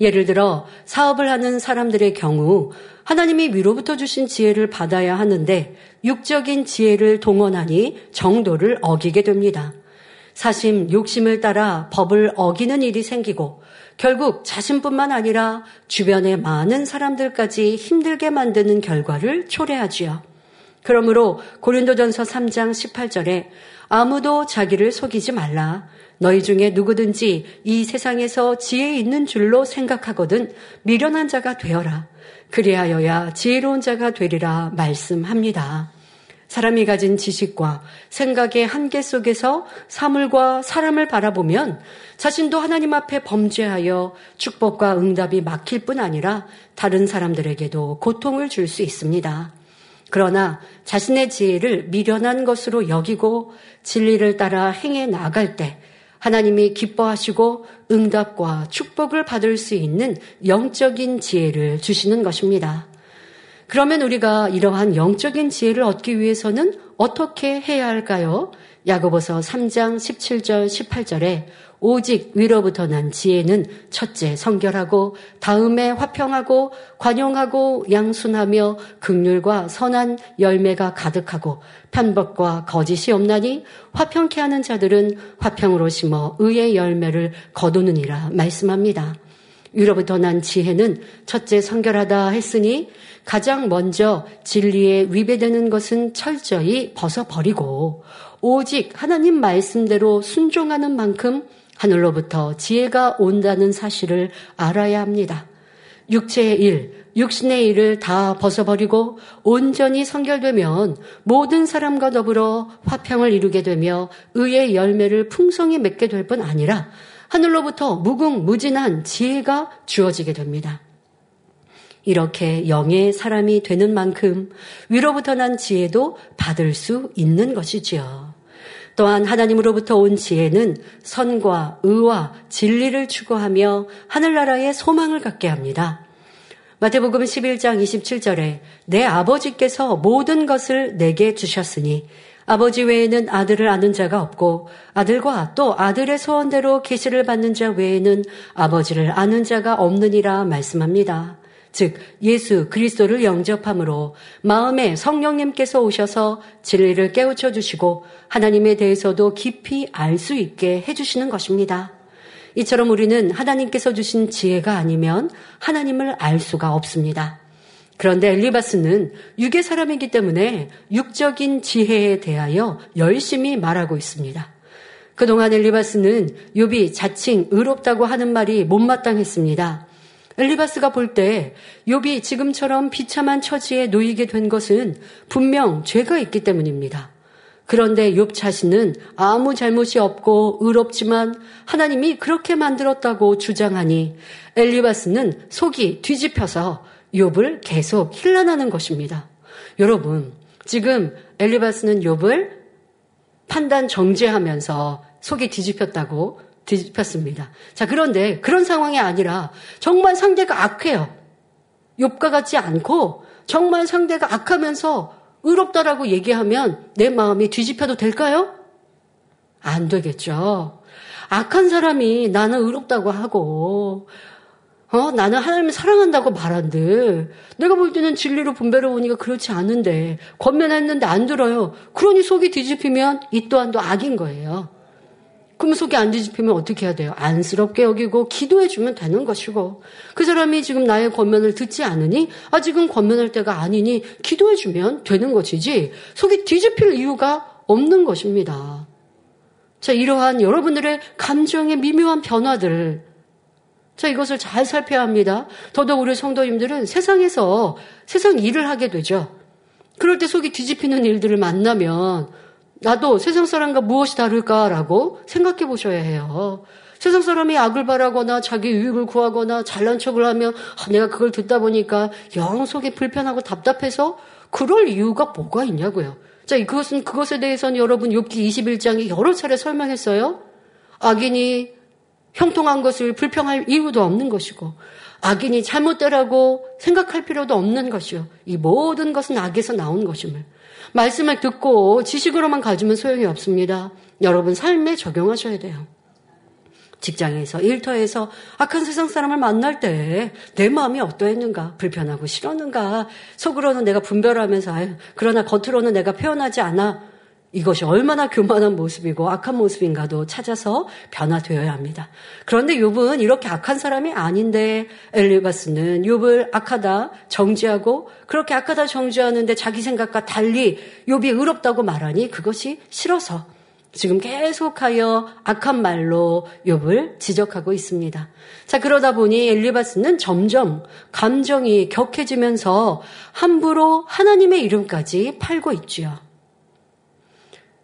Speaker 1: 예를 들어 사업을 하는 사람들의 경우 하나님이 위로부터 주신 지혜를 받아야 하는데 육적인 지혜를 동원하니 정도를 어기게 됩니다. 사심, 욕심을 따라 법을 어기는 일이 생기고 결국 자신뿐만 아니라 주변의 많은 사람들까지 힘들게 만드는 결과를 초래하지요. 그러므로 고린도전서 3장 18절에 아무도 자기를 속이지 말라. 너희 중에 누구든지 이 세상에서 지혜 있는 줄로 생각하거든 미련한 자가 되어라. 그리하여야 지혜로운 자가 되리라 말씀합니다. 사람이 가진 지식과 생각의 한계 속에서 사물과 사람을 바라보면 자신도 하나님 앞에 범죄하여 축복과 응답이 막힐 뿐 아니라 다른 사람들에게도 고통을 줄 수 있습니다. 그러나 자신의 지혜를 미련한 것으로 여기고 진리를 따라 행해 나갈 때 하나님이 기뻐하시고 응답과 축복을 받을 수 있는 영적인 지혜를 주시는 것입니다. 그러면 우리가 이러한 영적인 지혜를 얻기 위해서는 어떻게 해야 할까요? 야고보서 3장 17절 18절에 오직 위로부터 난 지혜는 첫째 성결하고 다음에 화평하고 관용하고 양순하며 극률과 선한 열매가 가득하고 편법과 거짓이 없나니 화평케 하는 자들은 화평으로 심어 의의 열매를 거두느니라 말씀합니다. 위로부터 난 지혜는 첫째 성결하다 했으니 가장 먼저 진리에 위배되는 것은 철저히 벗어버리고 오직 하나님 말씀대로 순종하는 만큼 하늘로부터 지혜가 온다는 사실을 알아야 합니다. 육체의 일, 육신의 일을 다 벗어버리고 온전히 성결되면 모든 사람과 더불어 화평을 이루게 되며 의의 열매를 풍성히 맺게 될 뿐 아니라 하늘로부터 무궁무진한 지혜가 주어지게 됩니다. 이렇게 영의 사람이 되는 만큼 위로부터 난 지혜도 받을 수 있는 것이지요. 또한 하나님으로부터 온 지혜는 선과 의와 진리를 추구하며 하늘나라의 소망을 갖게 합니다. 마태복음 11장 27절에 내 아버지께서 모든 것을 내게 주셨으니 아버지 외에는 아들을 아는 자가 없고 아들과 또 아들의 소원대로 계시를 받는 자 외에는 아버지를 아는 자가 없느니라 말씀합니다. 즉 예수 그리스도를 영접함으로 마음에 성령님께서 오셔서 진리를 깨우쳐 주시고 하나님에 대해서도 깊이 알 수 있게 해 주시는 것입니다. 이처럼 우리는 하나님께서 주신 지혜가 아니면 하나님을 알 수가 없습니다. 그런데 엘리바스는 육의 사람이기 때문에 육적인 지혜에 대하여 열심히 말하고 있습니다. 그동안 엘리바스는 욥이 자칭 의롭다고 하는 말이 못마땅했습니다. 엘리바스가 볼 때 욥이 지금처럼 비참한 처지에 놓이게 된 것은 분명 죄가 있기 때문입니다. 그런데 욥 자신은 아무 잘못이 없고 의롭지만 하나님이 그렇게 만들었다고 주장하니 엘리바스는 속이 뒤집혀서 욥을 계속 힐난하는 것입니다. 여러분, 지금 엘리바스는 욥을 판단 정죄하면서 속이 뒤집혔다고 뒤집혔습니다. 자, 그런데 그런 상황이 아니라 정말 상대가 악해요. 욥과 같지 않고 정말 상대가 악하면서 의롭다라고 얘기하면 내 마음이 뒤집혀도 될까요? 안 되겠죠. 악한 사람이 나는 의롭다고 하고 어, 나는 하나님을 사랑한다고 말한들 내가 볼 때는 진리로 분별해 오니까 그렇지 않은데 권면했는데 안 들어요. 그러니 속이 뒤집히면 이 또한도 악인 거예요. 그럼 속이 안 뒤집히면 어떻게 해야 돼요? 안쓰럽게 여기고 기도해 주면 되는 것이고 그 사람이 지금 나의 권면을 듣지 않으니 아직은 권면할 때가 아니니 기도해 주면 되는 것이지 속이 뒤집힐 이유가 없는 것입니다. 자, 이러한 여러분들의 감정의 미묘한 변화들 자, 이것을 잘 살펴야 합니다. 더더욱 우리 성도님들은 세상에서 세상 일을 하게 되죠. 그럴 때 속이 뒤집히는 일들을 만나면 나도 세상 사람과 무엇이 다를까라고 생각해 보셔야 해요. 세상 사람이 악을 바라거나 자기 유익을 구하거나 잘난 척을 하면 아, 내가 그걸 듣다 보니까 영 속이 불편하고 답답해서 그럴 이유가 뭐가 있냐고요. 자, 그것은 그것에 대해서는 여러분 욥기 21장에 여러 차례 설명했어요. 악인이 형통한 것을 불평할 이유도 없는 것이고 악인이 잘못되라고 생각할 필요도 없는 것이요. 이 모든 것은 악에서 나온 것임을. 말씀을 듣고 지식으로만 가지면 소용이 없습니다. 여러분 삶에 적용하셔야 돼요. 직장에서 일터에서 악한 세상 사람을 만날 때 내 마음이 어떠했는가 불편하고 싫었는가 속으로는 내가 분별하면서 그러나 겉으로는 내가 표현하지 않아 이것이 얼마나 교만한 모습이고 악한 모습인가도 찾아서 변화되어야 합니다. 그런데 욥은 이렇게 악한 사람이 아닌데 엘리바스는 욥을 악하다 정지하고 그렇게 악하다 정지하는데 자기 생각과 달리 욥이 의롭다고 말하니 그것이 싫어서 지금 계속하여 악한 말로 욥을 지적하고 있습니다. 자, 그러다 보니 엘리바스는 점점 감정이 격해지면서 함부로 하나님의 이름까지 팔고 있지요.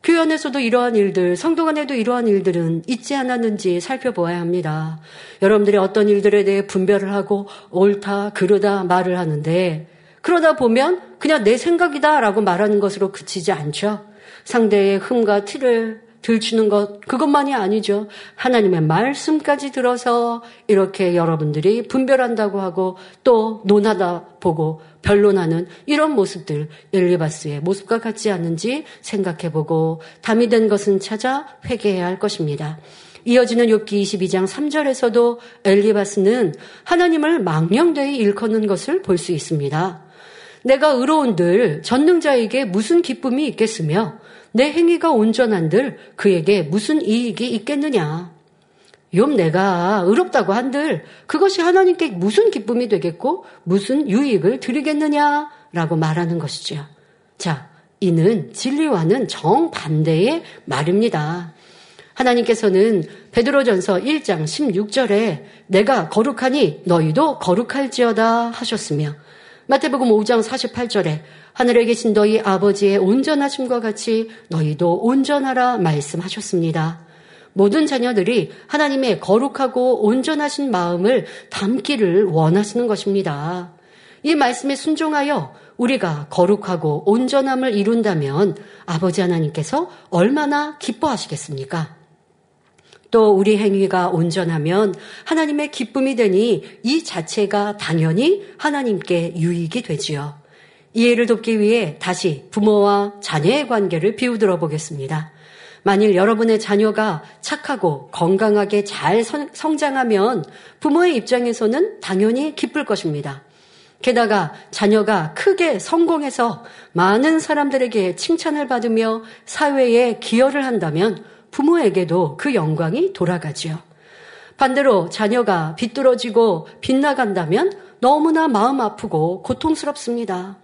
Speaker 1: 교회 안에서도 이러한 일들, 성도 간에도 이러한 일들은 있지 않았는지 살펴보아야 합니다. 여러분들이 어떤 일들에 대해 분별을 하고 옳다, 그르다 말을 하는데 그러다 보면 그냥 내 생각이다라고 말하는 것으로 그치지 않죠. 상대의 흠과 티를 들추는 것, 그것만이 아니죠. 하나님의 말씀까지 들어서 이렇게 여러분들이 분별한다고 하고 또 논하다 보고 변론하는 이런 모습들, 엘리바스의 모습과 같지 않은지 생각해 보고 담이 된 것은 찾아 회개해야 할 것입니다. 이어지는 욥기 22장 3절에서도 엘리바스는 하나님을 망령되이 일컫는 것을 볼 수 있습니다. 내가 의로운들 전능자에게 무슨 기쁨이 있겠으며 내 행위가 온전한들 그에게 무슨 이익이 있겠느냐. 욥 내가 의롭다고 한들 그것이 하나님께 무슨 기쁨이 되겠고 무슨 유익을 드리겠느냐라고 말하는 것이죠. 자, 이는 진리와는 정반대의 말입니다. 하나님께서는 베드로전서 1장 16절에 내가 거룩하니 너희도 거룩할지어다 하셨으며 마태복음 5장 48절에 하늘에 계신 너희 아버지의 온전하심과 같이 너희도 온전하라 말씀하셨습니다. 모든 자녀들이 하나님의 거룩하고 온전하신 마음을 담기를 원하시는 것입니다. 이 말씀에 순종하여 우리가 거룩하고 온전함을 이룬다면 아버지 하나님께서 얼마나 기뻐하시겠습니까? 또 우리 행위가 온전하면 하나님의 기쁨이 되니 이 자체가 당연히 하나님께 유익이 되지요. 이해를 돕기 위해 다시 부모와 자녀의 관계를 비우들어 보겠습니다. 만일 여러분의 자녀가 착하고 건강하게 잘 성장하면 부모의 입장에서는 당연히 기쁠 것입니다. 게다가 자녀가 크게 성공해서 많은 사람들에게 칭찬을 받으며 사회에 기여를 한다면 부모에게도 그 영광이 돌아가지요. 반대로 자녀가 비뚤어지고 빗나간다면 너무나 마음 아프고 고통스럽습니다.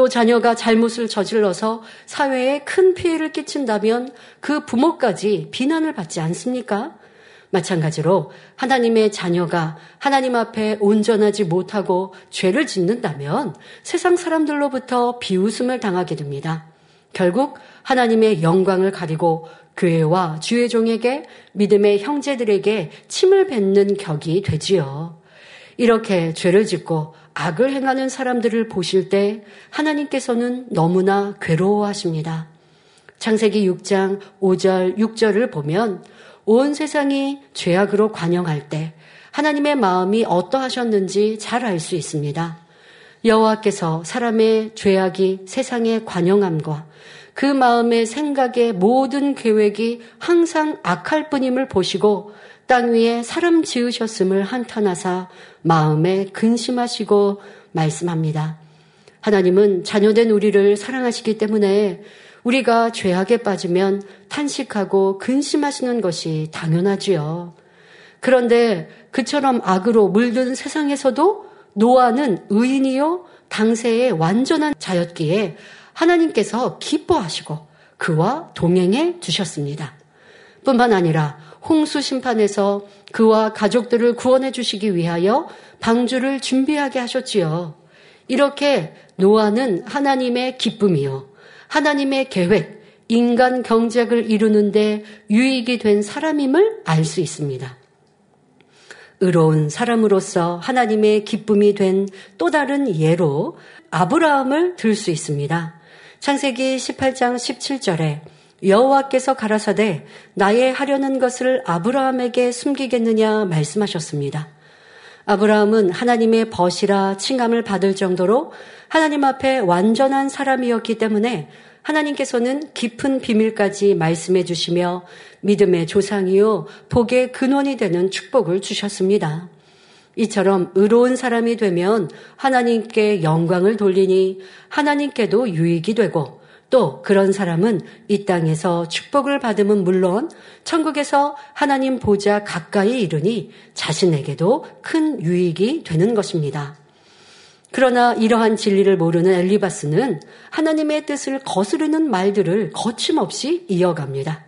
Speaker 1: 또 자녀가 잘못을 저질러서 사회에 큰 피해를 끼친다면 그 부모까지 비난을 받지 않습니까? 마찬가지로 하나님의 자녀가 하나님 앞에 온전하지 못하고 죄를 짓는다면 세상 사람들로부터 비웃음을 당하게 됩니다. 결국 하나님의 영광을 가리고 교회와 주의 종에게 믿음의 형제들에게 침을 뱉는 격이 되지요. 이렇게 죄를 짓고 악을 행하는 사람들을 보실 때 하나님께서는 너무나 괴로워하십니다. 창세기 6장 5절, 6절을 보면 온 세상이 죄악으로 관영할 때 하나님의 마음이 어떠하셨는지 잘 알 수 있습니다. 여호와께서 사람의 죄악이 세상에 관영함과 그 마음의 생각의 모든 계획이 항상 악할 뿐임을 보시고 땅 위에 사람 지으셨음을 한탄하사 마음에 근심하시고 말씀합니다. 하나님은 자녀된 우리를 사랑하시기 때문에 우리가 죄악에 빠지면 탄식하고 근심하시는 것이 당연하지요. 그런데 그처럼 악으로 물든 세상에서도 노아는 의인이요 당세의 완전한 자였기에 하나님께서 기뻐하시고 그와 동행해 주셨습니다. 뿐만 아니라 홍수 심판에서 그와 가족들을 구원해 주시기 위하여 방주를 준비하게 하셨지요. 이렇게 노아는 하나님의 기쁨이요. 하나님의 계획, 인간 경작을 이루는데 유익이 된 사람임을 알 수 있습니다. 의로운 사람으로서 하나님의 기쁨이 된 또 다른 예로 아브라함을 들 수 있습니다. 창세기 18장 17절에 여호와께서 가라사대 나의 하려는 것을 아브라함에게 숨기겠느냐 말씀하셨습니다. 아브라함은 하나님의 벗이라 칭함을 받을 정도로 하나님 앞에 완전한 사람이었기 때문에 하나님께서는 깊은 비밀까지 말씀해 주시며 믿음의 조상이요 복의 근원이 되는 축복을 주셨습니다. 이처럼 의로운 사람이 되면 하나님께 영광을 돌리니 하나님께도 유익이 되고 또 그런 사람은 이 땅에서 축복을 받으면 물론 천국에서 하나님 보자 가까이 이르니 자신에게도 큰 유익이 되는 것입니다. 그러나 이러한 진리를 모르는 엘리바스는 하나님의 뜻을 거스르는 말들을 거침없이 이어갑니다.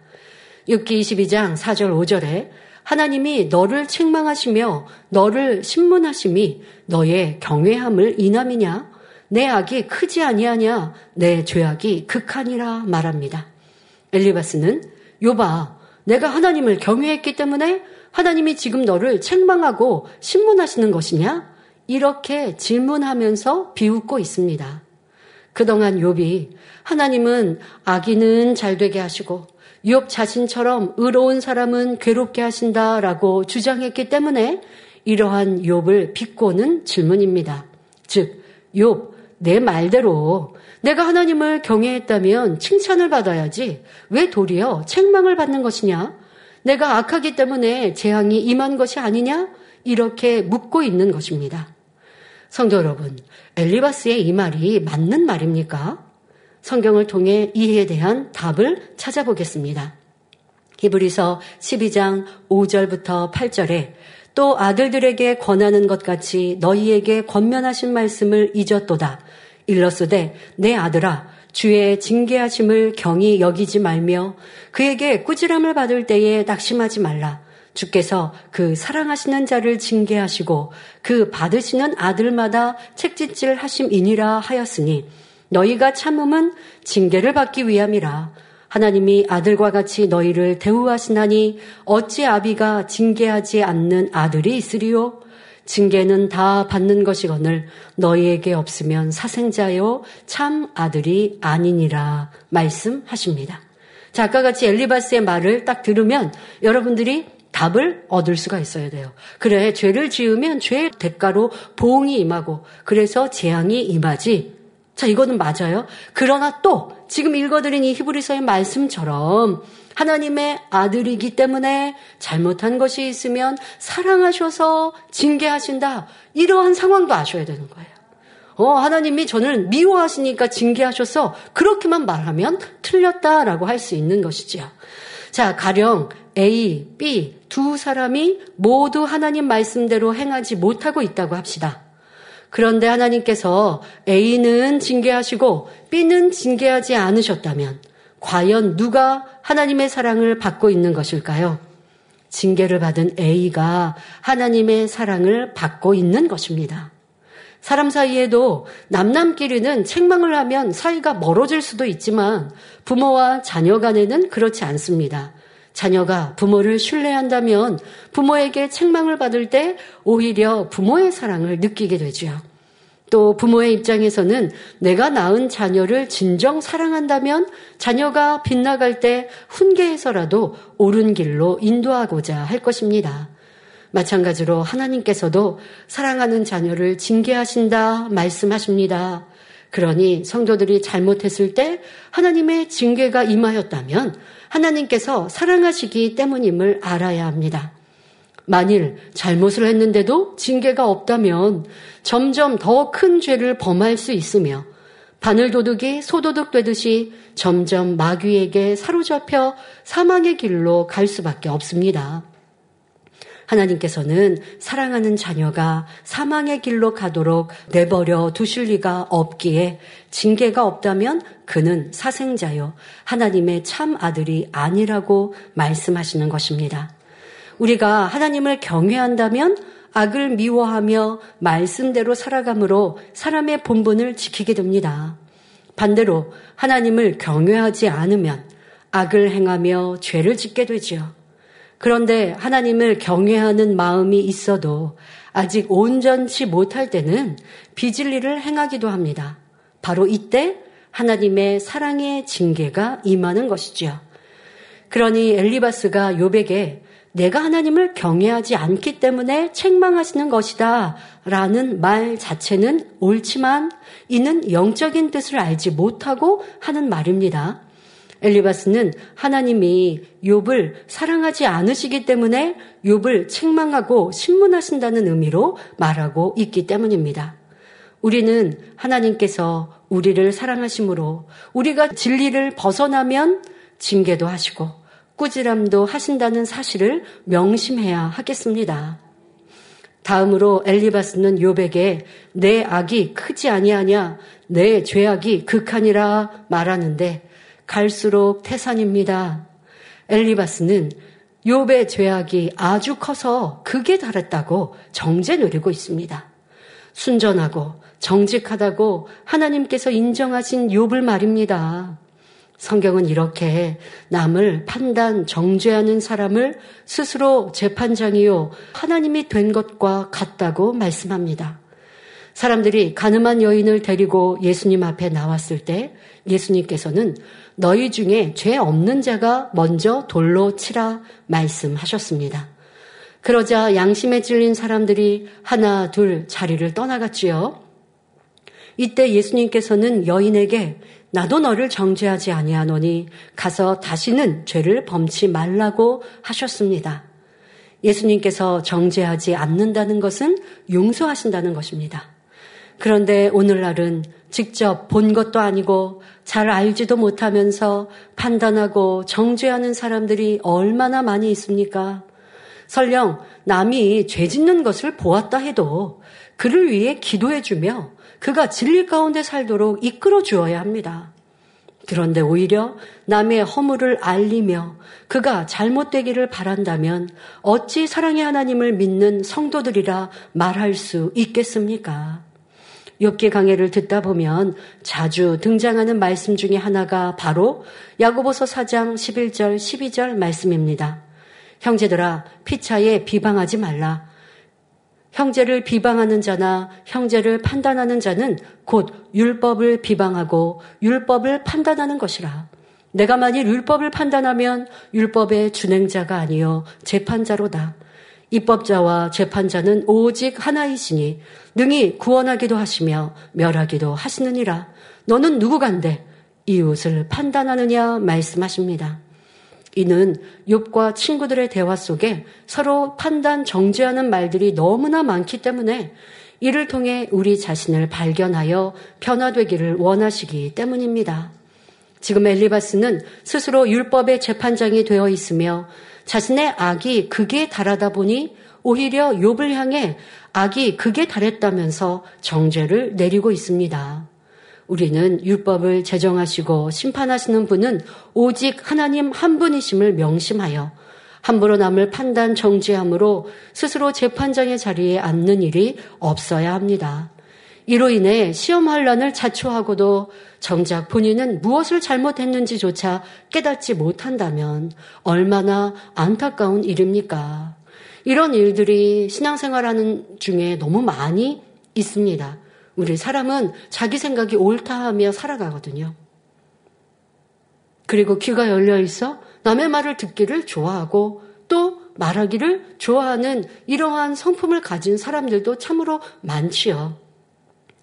Speaker 1: 6기 22장 4절 5절에 하나님이 너를 책망하시며 너를 신문하심이 너의 경외함을 인함이냐? 내 악이 크지 아니하냐? 내 죄악이 극하니라 말합니다. 엘리바스는 요바 내가 하나님을 경외했기 때문에 하나님이 지금 너를 책망하고 신문하시는 것이냐? 이렇게 질문하면서 비웃고 있습니다. 그동안 욥이 하나님은 악인은 잘 되게 하시고 욥 자신처럼 의로운 사람은 괴롭게 하신다라고 주장했기 때문에 이러한 욥을 비꼬는 질문입니다. 즉, 욥, 내 말대로 내가 하나님을 경외했다면 칭찬을 받아야지 왜 도리어 책망을 받는 것이냐? 내가 악하기 때문에 재앙이 임한 것이 아니냐? 이렇게 묻고 있는 것입니다. 성도 여러분, 엘리바스의 이 말이 맞는 말입니까? 성경을 통해 이해에 대한 답을 찾아보겠습니다. 히브리서 12장 5절부터 8절에 또 아들들에게 권하는 것 같이 너희에게 권면하신 말씀을 잊었도다. 일러스되 내 아들아 주의 징계하심을 경히 여기지 말며 그에게 꾸지람을 받을 때에 낙심하지 말라. 주께서 그 사랑하시는 자를 징계하시고 그 받으시는 아들마다 책짓질 하심이니라 하였으니 너희가 참음은 징계를 받기 위함이라. 하나님이 아들과 같이 너희를 대우하시나니 어찌 아비가 징계하지 않는 아들이 있으리요? 징계는 다 받는 것이거늘 너희에게 없으면 사생자요 참 아들이 아니니라 말씀하십니다. 자, 아까 같이 엘리바스의 말을 딱 들으면 여러분들이 답을 얻을 수가 있어야 돼요. 그래, 죄를 지으면 죄의 대가로 보응이 임하고, 그래서 재앙이 임하지. 자, 이거는 맞아요. 그러나 또, 지금 읽어드린 이 히브리서의 말씀처럼, 하나님의 아들이기 때문에 잘못한 것이 있으면 사랑하셔서 징계하신다. 이러한 상황도 아셔야 되는 거예요. 어, 하나님이 저는 미워하시니까 징계하셔서 그렇게만 말하면 틀렸다라고 할 수 있는 것이지요. 자, 가령 A, B 두 사람이 모두 하나님 말씀대로 행하지 못하고 있다고 합시다. 그런데 하나님께서 A는 징계하시고 B는 징계하지 않으셨다면 과연 누가 하나님의 사랑을 받고 있는 것일까요? 징계를 받은 A가 하나님의 사랑을 받고 있는 것입니다. 사람 사이에도 남남끼리는 책망을 하면 사이가 멀어질 수도 있지만 부모와 자녀 간에는 그렇지 않습니다. 자녀가 부모를 신뢰한다면 부모에게 책망을 받을 때 오히려 부모의 사랑을 느끼게 되지요. 또 부모의 입장에서는 내가 낳은 자녀를 진정 사랑한다면 자녀가 빗나갈 때 훈계해서라도 옳은 길로 인도하고자 할 것입니다. 마찬가지로 하나님께서도 사랑하는 자녀를 징계하신다 말씀하십니다. 그러니 성도들이 잘못했을 때 하나님의 징계가 임하였다면 하나님께서 사랑하시기 때문임을 알아야 합니다. 만일 잘못을 했는데도 징계가 없다면 점점 더 큰 죄를 범할 수 있으며 바늘도둑이 소도둑 되듯이 점점 마귀에게 사로잡혀 사망의 길로 갈 수밖에 없습니다. 하나님께서는 사랑하는 자녀가 사망의 길로 가도록 내버려 두실 리가 없기에 징계가 없다면 그는 사생자요. 하나님의 참 아들이 아니라고 말씀하시는 것입니다. 우리가 하나님을 경외한다면 악을 미워하며 말씀대로 살아감으로 사람의 본분을 지키게 됩니다. 반대로 하나님을 경외하지 않으면 악을 행하며 죄를 짓게 되지요. 그런데 하나님을 경외하는 마음이 있어도 아직 온전치 못할 때는 비진리를 행하기도 합니다. 바로 이때 하나님의 사랑의 징계가 임하는 것이지요. 그러니 엘리바스가 요백에 내가 하나님을 경외하지 않기 때문에 책망하시는 것이다. 라는 말 자체는 옳지만 이는 영적인 뜻을 알지 못하고 하는 말입니다. 엘리바스는 하나님이 욥을 사랑하지 않으시기 때문에 욥을 책망하고 신문하신다는 의미로 말하고 있기 때문입니다. 우리는 하나님께서 우리를 사랑하심으로 우리가 진리를 벗어나면 징계도 하시고 꾸지람도 하신다는 사실을 명심해야 하겠습니다. 다음으로 엘리바스는 요백에 내 악이 크지 아니하냐 내 죄악이 극하니라 말하는데 갈수록 태산입니다. 엘리바스는 욥의 죄악이 아주 커서 극에 달했다고 정죄 누리고 있습니다. 순전하고 정직하다고 하나님께서 인정하신 욥을 말입니다. 성경은 이렇게 남을 판단, 정죄하는 사람을 스스로 재판장이요, 하나님이 된 것과 같다고 말씀합니다. 사람들이 가늠한 여인을 데리고 예수님 앞에 나왔을 때 예수님께서는 너희 중에 죄 없는 자가 먼저 돌로 치라 말씀하셨습니다. 그러자 양심에 찔린 사람들이 하나, 둘 자리를 떠나갔지요. 이때 예수님께서는 여인에게 나도 너를 정죄하지 아니하노니 가서 다시는 죄를 범치 말라고 하셨습니다. 예수님께서 정죄하지 않는다는 것은 용서하신다는 것입니다. 그런데 오늘날은 직접 본 것도 아니고 잘 알지도 못하면서 판단하고 정죄하는 사람들이 얼마나 많이 있습니까? 설령 남이 죄 짓는 것을 보았다 해도 그를 위해 기도해주며 그가 진리 가운데 살도록 이끌어 주어야 합니다. 그런데 오히려 남의 허물을 알리며 그가 잘못되기를 바란다면 어찌 사랑의 하나님을 믿는 성도들이라 말할 수 있겠습니까? 욥기 강해를 듣다 보면 자주 등장하는 말씀 중에 하나가 바로 야고보서 4장 11절 12절 말씀입니다. 형제들아 피차에 비방하지 말라. 형제를 비방하는 자나 형제를 판단하는 자는 곧 율법을 비방하고 율법을 판단하는 것이라. 내가 만일 율법을 판단하면 율법의 준행자가 아니요 재판자로다. 입법자와 재판자는 오직 하나이시니 능히 구원하기도 하시며 멸하기도 하시느니라. 너는 누구간데 이웃을 판단하느냐 말씀하십니다. 이는 욥과 친구들의 대화 속에 서로 판단 정죄하는 말들이 너무나 많기 때문에 이를 통해 우리 자신을 발견하여 변화되기를 원하시기 때문입니다. 지금 엘리바스는 스스로 율법의 재판장이 되어 있으며 자신의 악이 극에 달하다 보니 오히려 욥을 향해 악이 극에 달했다면서 정죄를 내리고 있습니다. 우리는 율법을 제정하시고 심판하시는 분은 오직 하나님 한 분이심을 명심하여 함부로 남을 판단 정지함으로 스스로 재판장의 자리에 앉는 일이 없어야 합니다. 이로 인해 시험 환란을 자초하고도 정작 본인은 무엇을 잘못했는지조차 깨닫지 못한다면 얼마나 안타까운 일입니까? 이런 일들이 신앙생활하는 중에 너무 많이 있습니다. 우리 사람은 자기 생각이 옳다 하며 살아가거든요. 그리고 귀가 열려 있어 남의 말을 듣기를 좋아하고 또 말하기를 좋아하는 이러한 성품을 가진 사람들도 참으로 많지요.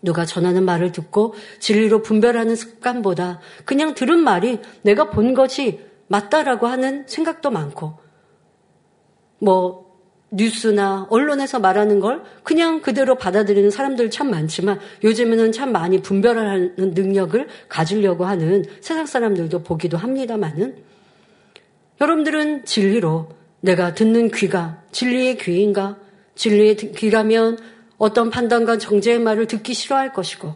Speaker 1: 누가 전하는 말을 듣고 진리로 분별하는 습관보다 그냥 들은 말이 내가 본 것이 맞다라고 하는 생각도 많고, 뭐, 뉴스나 언론에서 말하는 걸 그냥 그대로 받아들이는 사람들 참 많지만 요즘에는 참 많이 분별하는 능력을 가지려고 하는 세상 사람들도 보기도 합니다만은 여러분들은 진리로 내가 듣는 귀가 진리의 귀인가? 진리의 귀라면 어떤 판단과 정죄의 말을 듣기 싫어할 것이고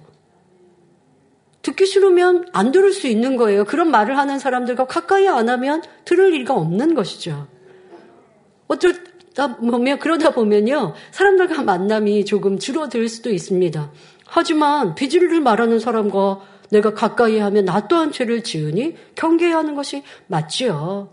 Speaker 1: 듣기 싫으면 안 들을 수 있는 거예요. 그런 말을 하는 사람들과 가까이 안 하면 들을 리가 없는 것이죠. 어쩔 보면 그러다 보면요 사람들과 만남이 조금 줄어들 수도 있습니다. 하지만 비질를 말하는 사람과 내가 가까이 하면 나 또한 죄를 지으니 경계해야 하는 것이 맞지요.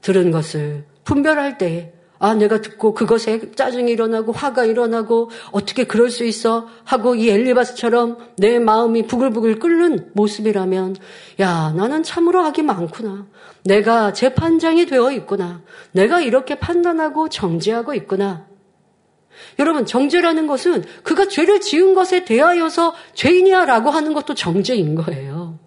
Speaker 1: 들은 것을 분별할 때, 아, 내가 듣고 그것에 짜증이 일어나고 화가 일어나고 어떻게 그럴 수 있어? 하고 이 엘리바스처럼 내 마음이 부글부글 끓는 모습이라면, 야, 나는 참으로 악이 많구나. 내가 재판장이 되어 있구나. 내가 이렇게 판단하고 정죄하고 있구나. 여러분, 정죄라는 것은 그가 죄를 지은 것에 대하여서 죄인이야 라고 하는 것도 정죄인 거예요.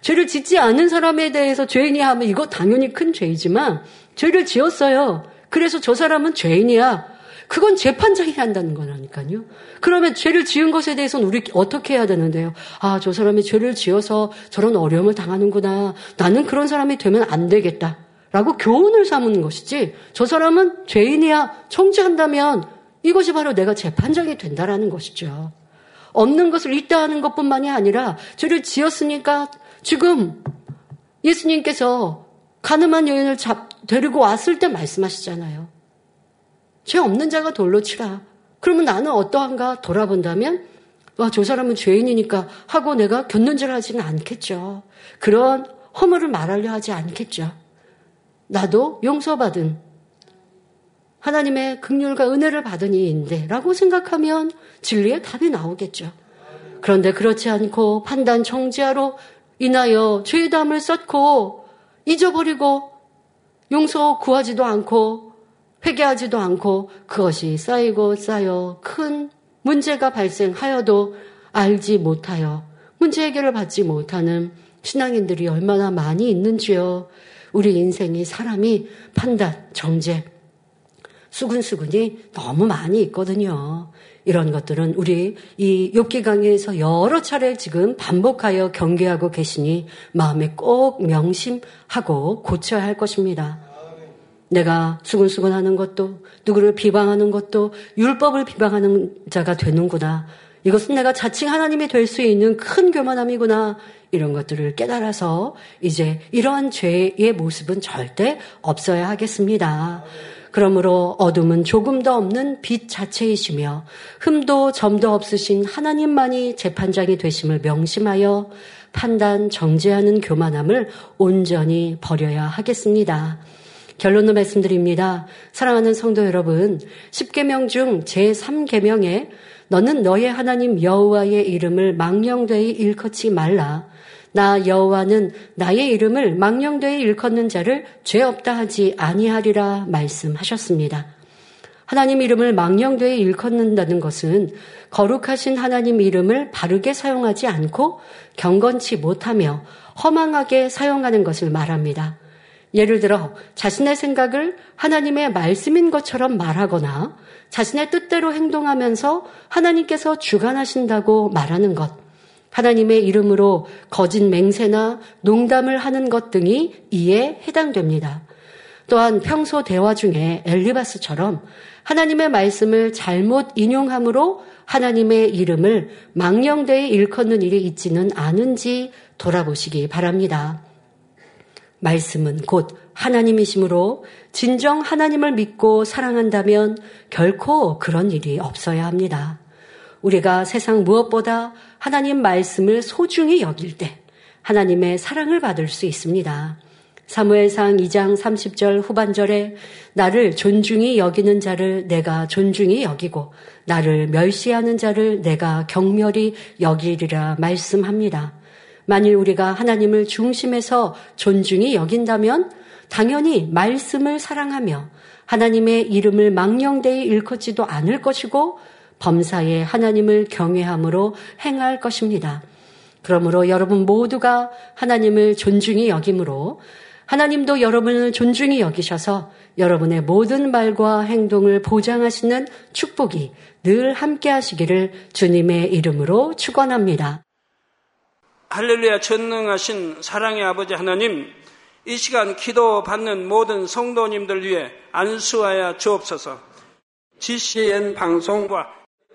Speaker 1: 죄를 짓지 않은 사람에 대해서 죄인이야 하면 이거 당연히 큰 죄이지만 죄를 지었어요. 그래서 저 사람은 죄인이야. 그건 재판장이 한다는 거라니까요. 그러면 죄를 지은 것에 대해서는 우리 어떻게 해야 되는데요? 아, 저 사람이 죄를 지어서 저런 어려움을 당하는구나. 나는 그런 사람이 되면 안 되겠다. 라고 교훈을 삼는 것이지, 저 사람은 죄인이야. 청지한다면 이것이 바로 내가 재판장이 된다라는 것이죠. 없는 것을 있다 하는 것 뿐만이 아니라 죄를 지었으니까 지금 예수님께서 가늠한 여인을 잡, 데리고 왔을 때 말씀하시잖아요. 죄 없는 자가 돌로 치라. 그러면 나는 어떠한가 돌아본다면 와, 저 사람은 죄인이니까 하고 내가 견눈질 하지는 않겠죠. 그런 허물을 말하려 하지 않겠죠. 나도 용서받은 하나님의 극률과 은혜를 받은 이인데 라고 생각하면 진리의 답이 나오겠죠. 그런데 그렇지 않고 판단 정지하로 인하여 죄담을 쌓고 잊어버리고 용서 구하지도 않고 회개하지도 않고 그것이 쌓이고 쌓여 큰 문제가 발생하여도 알지 못하여 문제 해결을 받지 못하는 신앙인들이 얼마나 많이 있는지요. 우리 인생이 사람이 판단, 정죄, 수근수근이 너무 많이 있거든요. 이런 것들은 우리 이 욥기 강의에서 여러 차례 지금 반복하여 경계하고 계시니 마음에 꼭 명심하고 고쳐야 할 것입니다. 내가 수근수근하는 것도 누구를 비방하는 것도 율법을 비방하는 자가 되는구나. 이것은 내가 자칭 하나님이 될 수 있는 큰 교만함이구나. 이런 것들을 깨달아서 이제 이러한 죄의 모습은 절대 없어야 하겠습니다. 그러므로 어둠은 조금 더 없는 빛 자체이시며 흠도 점도 없으신 하나님만이 재판장이 되심을 명심하여 판단 정죄하는 교만함을 온전히 버려야 하겠습니다. 결론을 말씀드립니다. 사랑하는 성도 여러분, 10계명 중 제3계명에 너는 너의 하나님 여호와의 이름을 망령되이 일컫지 말라. 나 여호와는 나의 이름을 망령되이 일컫는 자를 죄 없다 하지 아니하리라 말씀하셨습니다. 하나님 이름을 망령되이 일컫는다는 것은 거룩하신 하나님 이름을 바르게 사용하지 않고 경건치 못하며 허망하게 사용하는 것을 말합니다. 예를 들어 자신의 생각을 하나님의 말씀인 것처럼 말하거나 자신의 뜻대로 행동하면서 하나님께서 주관하신다고 말하는 것, 하나님의 이름으로 거짓 맹세나 농담을 하는 것 등이 이에 해당됩니다. 또한 평소 대화 중에 엘리바스처럼 하나님의 말씀을 잘못 인용함으로 하나님의 이름을 망령되이 일컫는 일이 있지는 않은지 돌아보시기 바랍니다. 말씀은 곧 하나님이심으로 진정 하나님을 믿고 사랑한다면 결코 그런 일이 없어야 합니다. 우리가 세상 무엇보다 하나님 말씀을 소중히 여길 때 하나님의 사랑을 받을 수 있습니다. 사무엘상 2장 30절 후반절에 나를 존중히 여기는 자를 내가 존중히 여기고 나를 멸시하는 자를 내가 경멸히 여기리라 말씀합니다. 만일 우리가 하나님을 중심에서 존중히 여긴다면 당연히 말씀을 사랑하며 하나님의 이름을 망령되이 일컫지도 않을 것이고 범사에 하나님을 경외함으로 행할 것입니다. 그러므로 여러분 모두가 하나님을 존중히 여김으로 하나님도 여러분을 존중히 여기셔서 여러분의 모든 말과 행동을 보장하시는 축복이 늘 함께 하시기를 주님의 이름으로 축원합니다.
Speaker 2: 할렐루야 전능하신 사랑의 아버지 하나님 이 시간 기도 받는 모든 성도님들 위해 안수하여 주옵소서 GCN 방송과